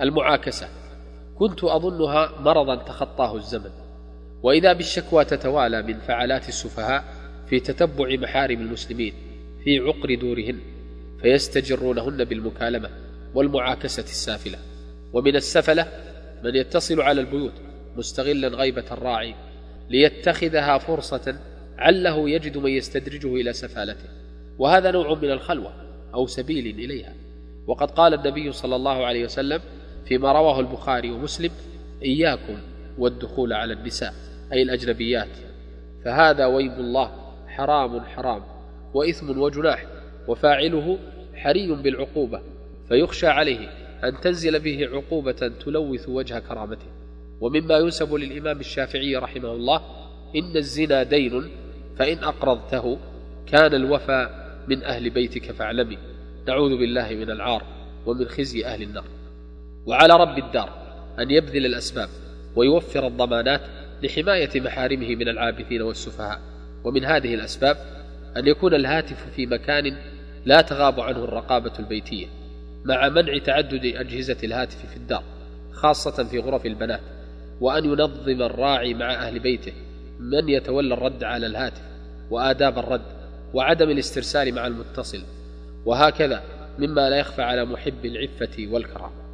المعاكسة. كنت أظنها مرضا تخطاه الزمن. وإذا بالشكوى تتوالى من فعلات السفهاء في تتبع محارم المسلمين في عقر دورهن فيستجرونهن بالمكالمة والمعاكسة السافلة. ومن السفلة من يتصل على البيوت مستغلا غيبة الراعي ليتخذها فرصة عله يجد من يستدرجه إلى سفالته. وهذا نوع من الخلوة أو سبيل إليها. وقد قال النبي صلى الله عليه وسلم فيما رواه البخاري ومسلم إياكم والدخول على النساء أي الأجنبيات. فهذا ويب الله حرام حرام وإثم وجناح وفاعله حري بالعقوبة فيخشى عليه أن تنزل به عقوبة تلوث وجه كرامته. ومما ينسب للإمام الشافعي رحمه الله إن الزنا دين فإن أقرضته كان الوفى من أهل بيتك فاعلمي. نعوذ بالله من العار ومن خزي أهل النار. وعلى رب الدار أن يبذل الأسباب ويوفر الضمانات لحماية محارمه من العابثين والسفهاء. ومن هذه الأسباب أن يكون الهاتف في مكان لا تغاب عنه الرقابة البيتية مع منع تعدد أجهزة الهاتف في الدار خاصة في غرف البنات وأن ينظم الراعي مع أهل بيته من يتولى الرد على الهاتف وآداب الرد وعدم الاسترسال مع المتصل. وهكذا مما لا يخفى على محب العفة والكرامة.